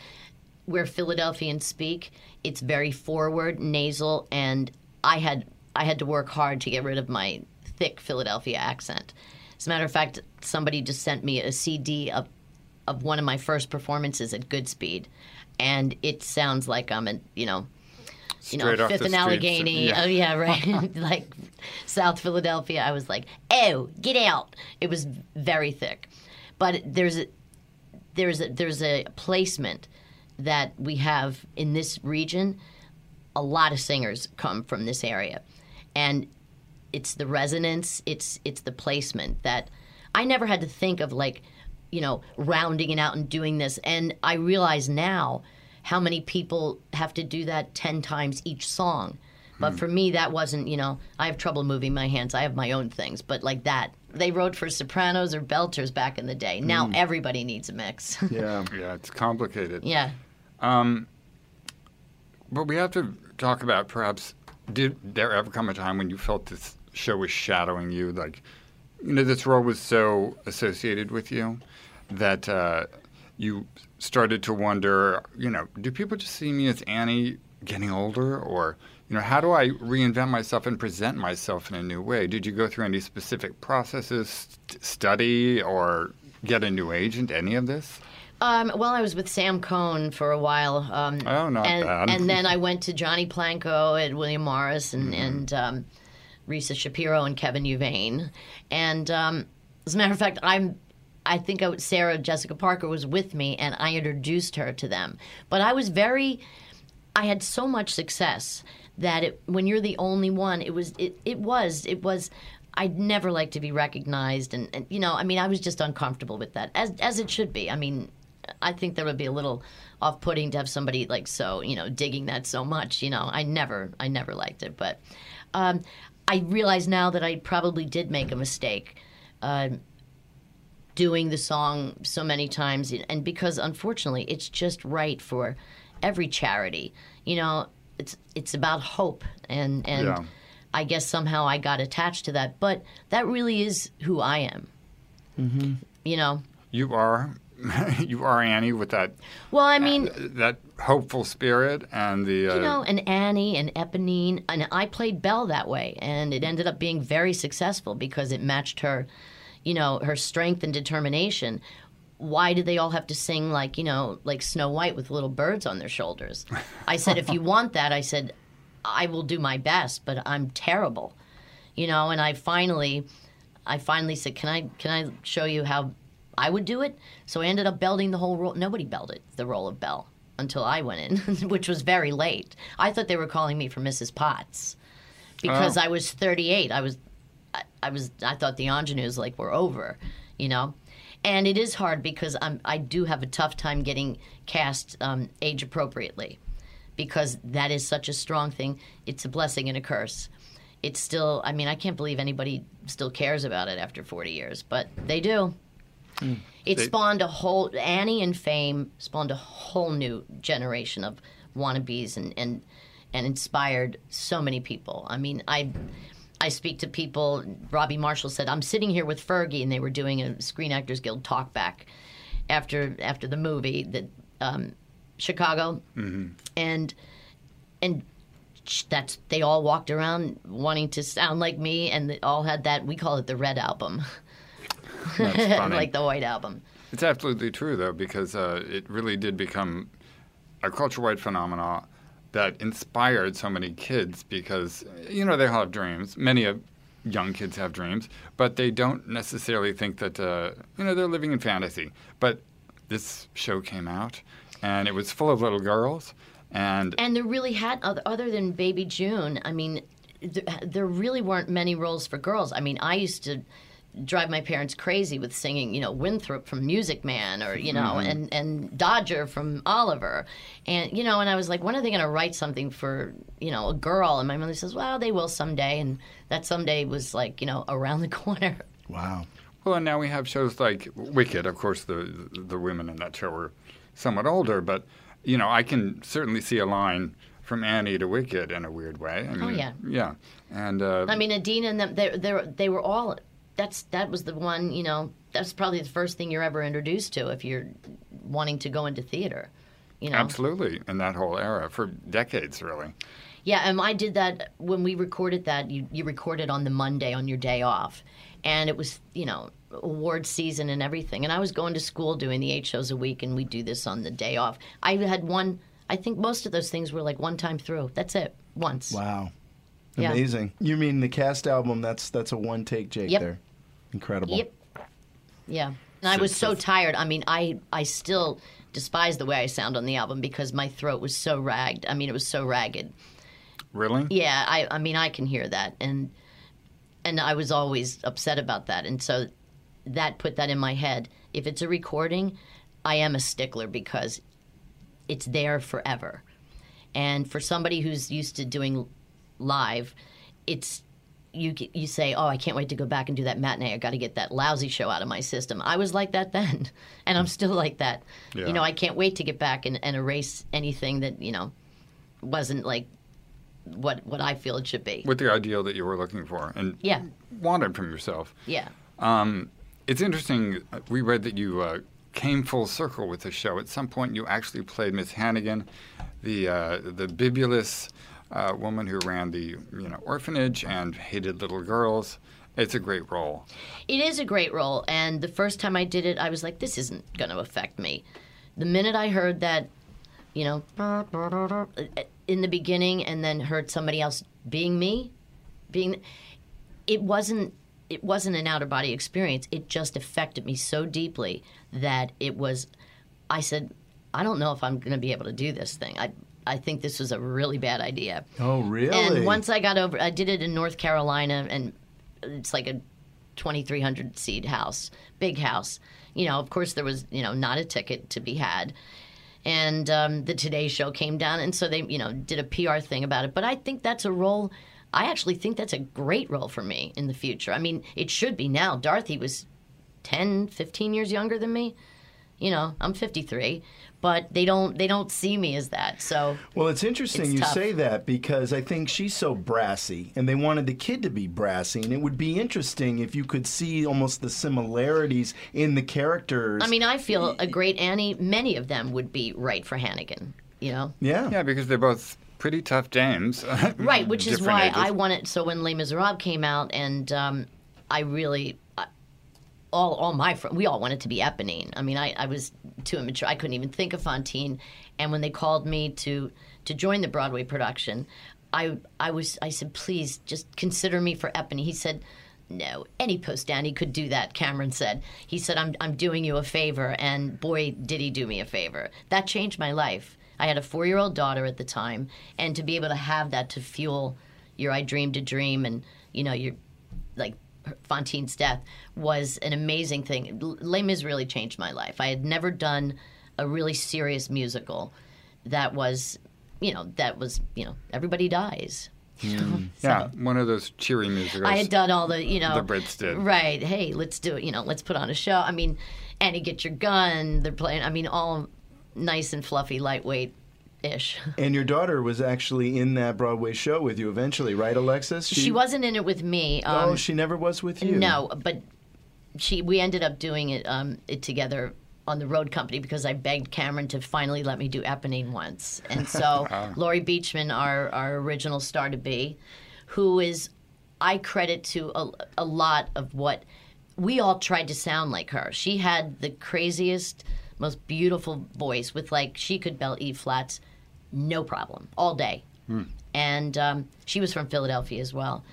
Where Philadelphians speak, it's very forward, nasal, and I had I had to work hard to get rid of my thick Philadelphia accent. As a matter of fact, somebody just sent me a CD of of one of my first performances at Goodspeed, and it sounds like I'm a you know you know, Fifth and. Allegheny. Yeah. Oh yeah, right. like South Philadelphia. I was like, oh, get out. It was very thick, but there's a there's a there's a placement that we have in this region. A lot of singers come from this area, and it's the resonance. It's it's the placement that I never had to think of like, you know, rounding it out and doing this. And I realize now how many people have to do that 10 times each song. But hmm. for me, that wasn't, you know, I have trouble moving my hands. I have my own things. But like that, they wrote for sopranos or belters back in the day. Now hmm. everybody needs a mix. Yeah. yeah, it's complicated. yeah. But we have to talk about perhaps did there ever come a time when you felt this show was shadowing you? Like, you know, this role was so associated with you that uh, you started to wonder, you know, do people just see me as Annie getting older? Or, you know, how do I reinvent myself and present myself in a new way? Did you go through any specific processes, st- study, or get a new agent, any of this? Um, well, I was with Sam Cohn for a while. Um, Oh, not and, bad. And then I went to Johnnie Planco and William Morris and, Mm-hmm. and um, Risa Shapiro and Kevin Huvane. And um, as a matter of fact, I'm. I think I, Sarah Jessica Parker was with me, and I introduced her to them. But I was very. I had so much success that it, when you're the only one, it was it, it was it was. I'd never like to be recognized, and, and you know, I mean, I was just uncomfortable with that, as as it should be. I mean, I think that would be a little off-putting to have somebody like so, you know, digging that so much. You know, I never, I never liked it, but um, I realize now that I probably did make a mistake. Uh, doing the song so many times and because unfortunately it's just right for every charity you know it's it's about hope and and Yeah. i guess somehow i got attached to that but that really is who i am mm-hmm. you know You are, you are Annie with that well i mean that hopeful spirit and the uh, you know, and Annie and Eponine, and I played Belle that way, and it ended up being very successful because it matched her, you know, her strength and determination. Why did they all have to sing like you know, like Snow White with little birds on their shoulders? I said, if you want that, I said, I will do my best, but I'm terrible, you know. And I finally, I finally said, can I can I show you how I would do it? So I ended up belting the whole role. Nobody belted the role of Belle until I went in, which was very late. I thought they were calling me for Mrs. Potts because Oh. I was 38. I was, I, I was, I thought the ingenues like were over, you know. And it is hard because I'm, I do have a tough time getting cast um, age appropriately, because that is such a strong thing. It's a blessing and a curse. It's still, I mean, I can't believe anybody still cares about it after 40 years, but they do. It They- spawned a whole Annie and Fame spawned a whole new generation of wannabes and and and inspired so many people. I mean, I I speak to people. Robbie Marshall said, "I'm sitting here with Fergie, and they were doing a Screen Actors Guild talkback after after the movie that um, Chicago, and and that's they all walked around wanting to sound like me, and they all had that. We call it the Red Album." Like the White Album. It's absolutely true, though, because uh, it really did become a culture-wide phenomenon that inspired so many kids. Because you know they all have dreams. Many of young kids have dreams, but they don't necessarily think that uh, you know they're living in fantasy. But this show came out, and it was full of little girls, and And there really had, other, other than Baby June, I mean, there really weren't many roles for girls. I mean, I used to drive my parents crazy with singing, you know, Winthrop from Music Man or, you know, and, and Dodger from Oliver. And, you know, and I was like, when are they going to write something for, you know, a girl? And my mother says, well, they will someday. And that someday was like, you know, around the corner. Wow. Well, and now we have shows like Wicked. Of course, the the women in that show were somewhat older, but you know, I can certainly see a line from Annie to Wicked in a weird way. I mean, Oh, yeah. yeah, and uh, I mean, Idina and them, they, they, they were all, that's, that was the one, you know, that's probably the first thing you're ever introduced to if you're wanting to go into theater. You know? absolutely in that whole era for decades, really. Yeah, and I did that when we recorded that. You you recorded on the Monday on your day off, and it was you know award season and everything. And I was going to school doing the eight shows a week, and we'd do this on the day off. I had one. I think most of those things were like one time through. That's it, once. Wow. Yeah. Amazing. You mean the cast album? That's that's a one take, Jake. Yep. There. Incredible. Yep. Yeah. And I was so tired. I mean, I I still despise the way I sound on the album because my throat was so ragged. I mean, it was so ragged. Really? Yeah, I, I mean, I can hear that, and and I was always upset about that, and so that put that in my head. If it's a recording, I am a stickler because it's there forever, and for somebody who's used to doing live, it's you you say, "Oh, I can't wait to go back and do that matinee. I got to get that lousy show out of my system." I was like that then, and I'm still like that. Yeah. You know, I can't wait to get back and, and erase anything that you know wasn't like what what I feel it should be. With the ideal that you were looking for and Yeah, wanted from yourself. yeah. Um, it's interesting. uh, We read that you uh, came full circle with the show. At some point, you actually played Miss Hannigan, the uh, the bibulous uh, woman who ran the you know orphanage and hated little girls. It's a great role. It is a great role, and the first time I did it, I was like, "This isn't going to affect me." The minute I heard that, you know, in the beginning, and then heard somebody else being me, being, it wasn't. It wasn't an out of body experience. It just affected me so deeply that it was. I said, "I don't know if I'm going to be able to do this thing. I, I think this was a really bad idea." Oh, really? And once I got over, I did it in North Carolina, and it's like a 2,300 seat house, big house. You know, of course, there was you know not a ticket to be had, and um, the Today Show came down, and so they you know did a PR thing about it. But I think that's a role. I actually think that's a great role for me in the future. I mean, it should be now. Dorothy was 10, 15 years younger than me. You know, I'm 53, but they don't they don't see me as that. So Well, it's interesting It's you tough. say that because I think she's so brassy, and they wanted the kid to be brassy, and it would be interesting if you could see almost the similarities in the characters. I mean, I feel a great Annie. Many of them would be right for Hannigan. You know, yeah, Yeah, because they're both pretty tough dames. right? Which is why ages. I wanted. So when Les Miserables came out, and um, I really, I- all all my friends, we all wanted to be Eponine. I mean, I, I was too immature. I couldn't even think of Fantine. And when they called me to to join the Broadway production, I I was I said, please just consider me for Eponine. He said. No, any post Danny could do that. Cameron said. He said, "I'm I'm doing you a favor," and boy, did he do me a favor. That changed my life. I had a four year old daughter at the time, and to be able to have that to fuel your I dreamed a dream, and you know your like Fantine's death was an amazing thing. L- Les Mis really changed my life. I had never done a really serious musical that was, you know, that was you know everybody dies. Hmm. Yeah, one of those cheery musicals. I had done all the, you know, The Brits did. Right. Hey, let's do it. You know, let's put on a show. I mean, Annie, get your gun. They're playing. I mean, all nice and fluffy, lightweight ish. and your daughter was actually in that Broadway show with you eventually, right, Alexis? She wasn't in it with me. Um, oh, she never was with you. No, but she. We ended up doing it um, it together on the road company because I begged Cameron to finally let me do Eponine once, and so Laurie Beechman, our our original star to be, who is I credit to a, a lot of what we all tried to sound like her. She had the craziest, most beautiful voice with like she could belt E flats, no problem, all day. And um, she was from Philadelphia as well.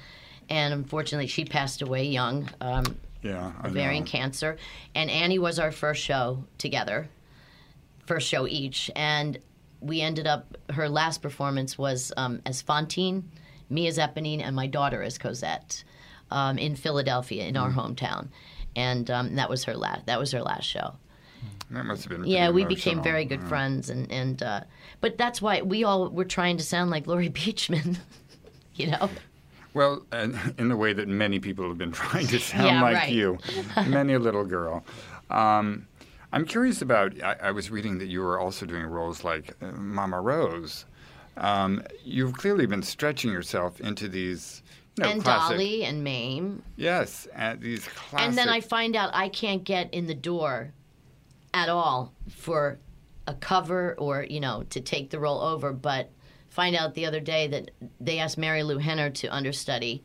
And unfortunately, she passed away young, um, Yeah, ovarian cancer. And Annie was our first show together, first show each. And we ended up, her last performance was um, as Fantine, me as Eponine, and my daughter as Cosette um, in Philadelphia, in our hometown. And um, that was her last. That was her last show. That must have been. Yeah, we became very good friends, and and uh, but that's why we all were trying to sound like Laurie Beechman, you know. Well, and in the way that many people have been trying to sound Yeah, like right. you, many a little girl. Um, I'm curious about. I, I was reading that you were also doing roles like uh, Mama Rose. Um, you've clearly been stretching yourself into these, you know, and classic. Dolly and Mame. Yes, and these classic. And then I find out I can't get in the door at all for a cover or, you know, to take the role over. But find out the other day that they asked Marilu Henner to understudy.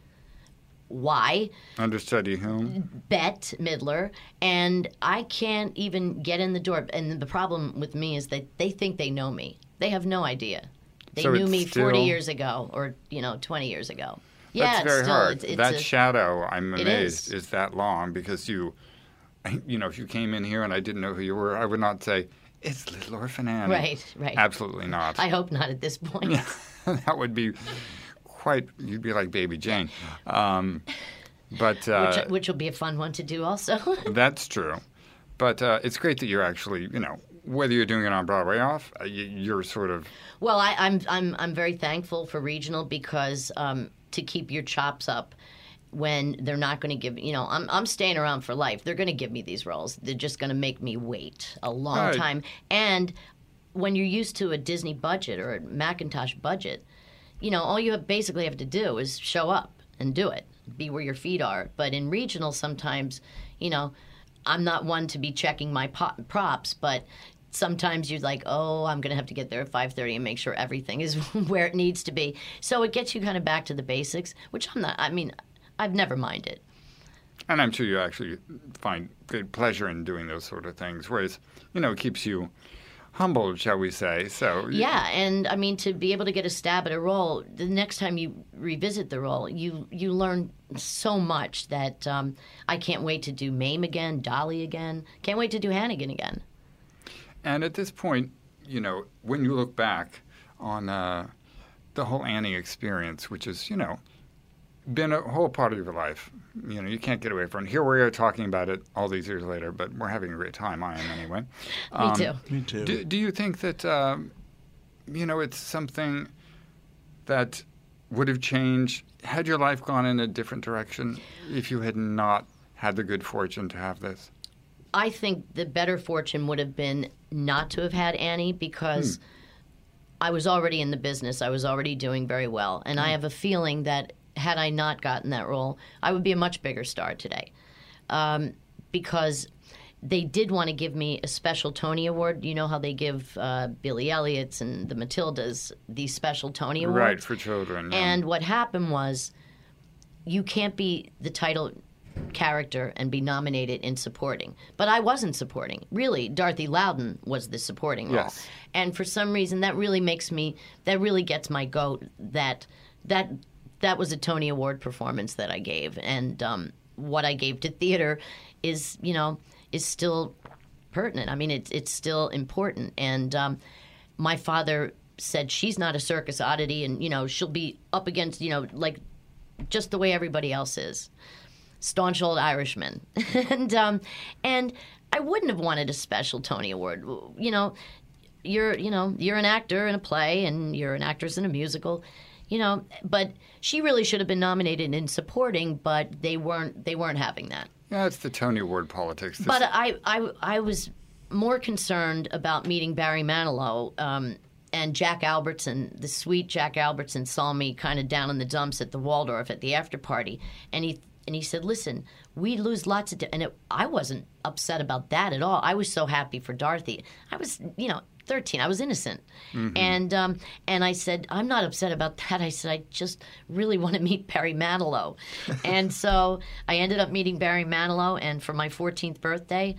Why? understudy whom? Bette Midler. And I can't even get in the door. And the problem with me is that they think they know me. They have no idea. They So knew me 40 still- years ago or, you know, 20 years ago. Yeah, That's it's very still, hard. It's, it's that a- shadow, I'm amazed, is. is that long because you, you know, if you came in here and I didn't know who you were, I would not say it's Little Orphan Annie. Right, right. Absolutely not. I hope not at this point. Yeah, that would be quite. You'd be like Baby Jane. Um, but uh, which, which will be a fun one to do also. that's true. But uh, it's great that you're actually, you know, whether you're doing it on Broadway off, uh, you, you're sort of well, I, I'm I'm I'm very thankful for regional because um, to keep your chops up when they're not going to give you know I'm I'm staying around for life. They're going to give me these roles. They're just going to make me wait a long Right. time. And when you're used to a Disney budget or a Mackintosh budget, you know all you have, basically have to do is show up and do it. Be where your feet are. But in regional, sometimes, you know, I'm not one to be checking my po- props, but sometimes you're like, oh, I'm going to have to get there at 5:30 and make sure everything is where it needs to be. So it gets you kind of back to the basics, which I'm not. I mean, I've never minded. And I'm sure you actually find good pleasure in doing those sort of things, whereas, you know, it keeps you humbled, shall we say. So, Yeah, and I mean to be able to get a stab at a role, the next time you revisit the role, you you learn so much that um, I can't wait to do Mame again, Dolly again. Can't wait to do Hannigan again. And at this point, you know, when you look back on uh, the whole Annie experience, which is, you know, been a whole part of your life, you know, you can't get away from it. Here we are talking about it all these years later, but we're having a great time. I am anyway. Um, Me too. Me too. Do, do you think that, um, you know, it's something that would have changed had your life gone in a different direction if you had not had the good fortune to have this? I think the better fortune would have been not to have had Annie because I was already in the business. I was already doing very well. And I have a feeling that had I not gotten that role, I would be a much bigger star today. Um, because they did want to give me a special Tony Award. You know how they give uh, Billy Elliot's and the Matildas these special Tony Awards? Right, for children. yeah. And what happened was, you can't be the title character and be nominated in supporting. But I wasn't supporting. Really, Dorothy Loudon was the supporting role. Yes. And for some reason, that really makes me. That really gets my goat. That that that was a Tony Award performance that I gave, and um, what I gave to theater is, you know, is still pertinent. I mean, it's it's still important. And um, my father said she's not a circus oddity, and you know she'll be up against you know like just the way everybody else is, staunch old Irishman, and um, and I wouldn't have wanted a special Tony Award. You know, you're you know you're an actor in a play, and you're an actress in a musical. You know, but she really should have been nominated in supporting, but they weren't. They weren't having that. Yeah, it's the Tony Award politics. This- But I, I, I was more concerned about meeting Barry Manilow um, and Jack Albertson. The sweet Jack Albertson saw me kind of down in the dumps at the Waldorf at the after party, and he and he said, "Listen, we lose lots of." Di-. And it, I wasn't upset about that at all. I was so happy for Dorothy. I was, you know. 13. I was innocent. Mm-hmm. And um, and I said, I'm not upset about that. I said, I just really want to meet Barry Manilow. and so I ended up meeting Barry Manilow. And for my 14th birthday,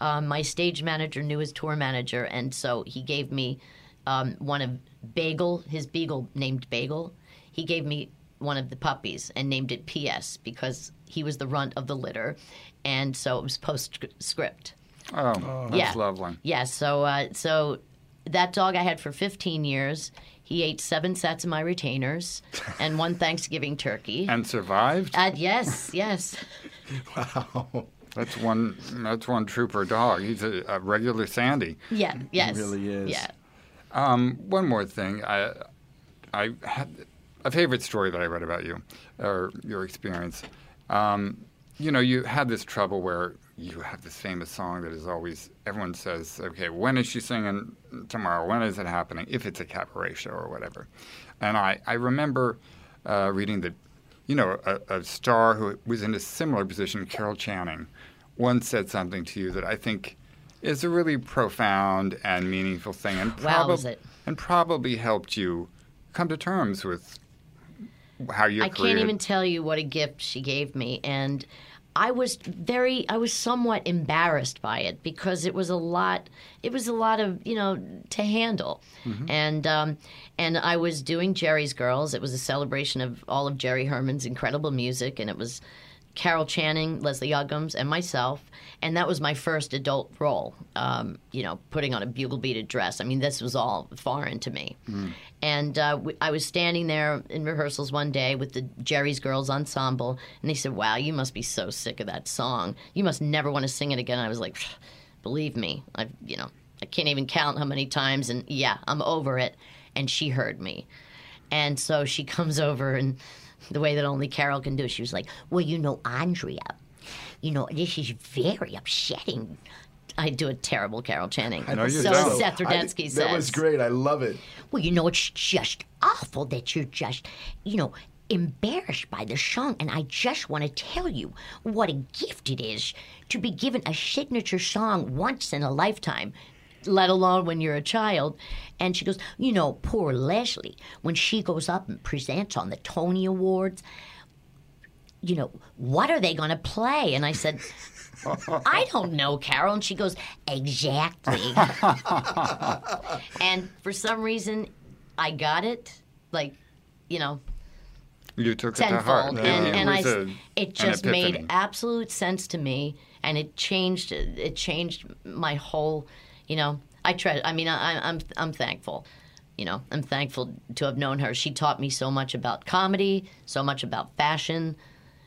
um, my stage manager knew his tour manager. And so he gave me um, one of Bagel, his beagle named Bagel. He gave me one of the puppies and named it P.S. because he was the runt of the litter. And so it was postscript. Oh, that's Yeah. lovely. Yeah, so uh, so that dog I had for 15 years. He ate seven sets of my retainers and one Thanksgiving turkey. And survived? Uh, yes, yes. Wow. That's one. That's one trooper dog. He's a, a regular Sandy. Yeah, yes. really is. Yeah. Um, one more thing. I, I had a favorite story that I read about you, or your experience. Um, you know, you had this trouble where you have this famous song that is always everyone says, okay, when is she singing tomorrow? When is it happening? If it's a cabaret show or whatever. And I, I remember uh, reading that, you know, a, a star who was in a similar position, Carol Channing, once said something to you that I think is a really profound and meaningful thing, and it? and probably helped you come to terms with how you I can't even tell you what a gift she gave me, and I was very, I was somewhat embarrassed by it because it was a lot. It was a lot of you know to handle, and um, and I was doing Jerry's Girls. It was a celebration of all of Jerry Herman's incredible music, and it was Carol Channing, Leslie Uggams, and myself. And that was my first adult role, um, you know, putting on a bugle beaded dress. I mean, this was all foreign to me. And uh, w- I was standing there in rehearsals one day with the Jerry's Girls Ensemble, and they said, Wow, you must be so sick of that song. You must never want to sing it again. And I was like, Believe me, I've you know, I can't even count how many times, and yeah, I'm over it. And she heard me. And so she comes over and the way that only Carol can do, she was like, Well, you know, Andrea, you know, this is very upsetting. I do a terrible Carol Channing. No, you so. Seth Rudetsky I- says. That was great. I love it. Well, you know, it's just awful that you're just, you know, embarrassed by the song. And I just want to tell you what a gift it is to be given a signature song once in a lifetime. Let alone when you're a child. And she goes, You know, poor Leslie, when she goes up and presents on the Tony Awards, you know, What are they going to play? And I said, I don't know, Carol. And she goes, exactly. and for some reason, I got it. Like, you know, You took it to heart. tenfold, It- and, it and I, was s- a- it an just made absolute sense to me, and it changed. It changed my whole. You know, I try. I mean, I, I'm I'm thankful. You know, I'm thankful to have known her. She taught me so much about comedy, so much about fashion.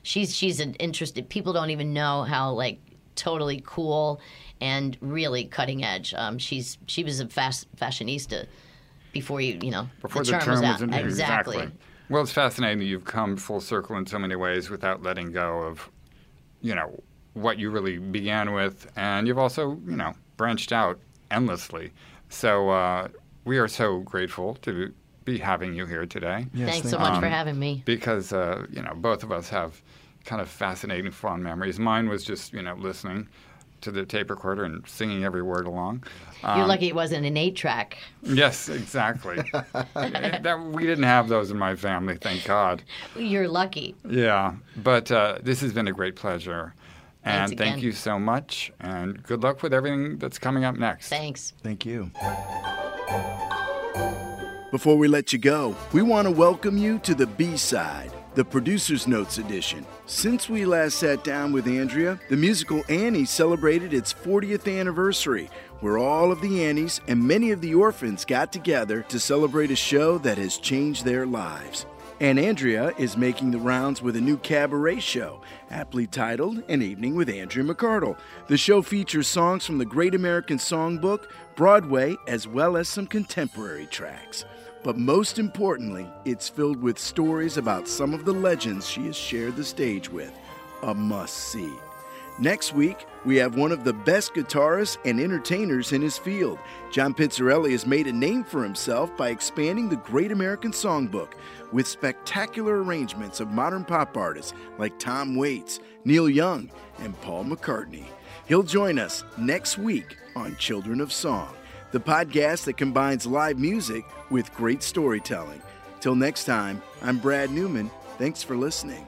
She's she's an interested. People don't even know how like totally cool and really cutting edge. Um, she's she was a fast fashionista before you you know Before the the term, term was was out in exactly. Well, it's fascinating that you've come full circle in so many ways without letting go of, you know, what you really began with, and you've also, you know, branched out endlessly. So uh, we are so grateful to be having you here today Yes, Thanks thank so you. much for Um, having me. because uh, you know both of us have kind of fascinating, fond memories. Mine was just you know listening to the tape recorder and singing every word along. You're Um, lucky it wasn't an eight track. Yes, exactly. that, we didn't have those in my family, thank God. You're lucky. Yeah, but uh, this has been a great pleasure. Thanks And thank you so much, and good luck with everything that's coming up next. Thanks. Thank you. Before we let you go, we want to welcome you to the B side, the Producer's Notes edition. Since we last sat down with Andrea, the musical Annie celebrated its 40th anniversary, where all of the Annies and many of the orphans got together to celebrate a show that has changed their lives. And Andrea is making the rounds with a new cabaret show, aptly titled An Evening with Andrea McArdle. The show features songs from the Great American Songbook, Broadway, as well as some contemporary tracks. But most importantly, it's filled with stories about some of the legends she has shared the stage with. A must see. Next week, we have one of the best guitarists and entertainers in his field. John Pizzarelli has made a name for himself by expanding the Great American Songbook with spectacular arrangements of modern pop artists like Tom Waits, Neil Young, and Paul McCartney. He'll join us next week on Children of Song. the podcast that combines live music with great storytelling. Till next time, I'm Brad Newman. Thanks for listening.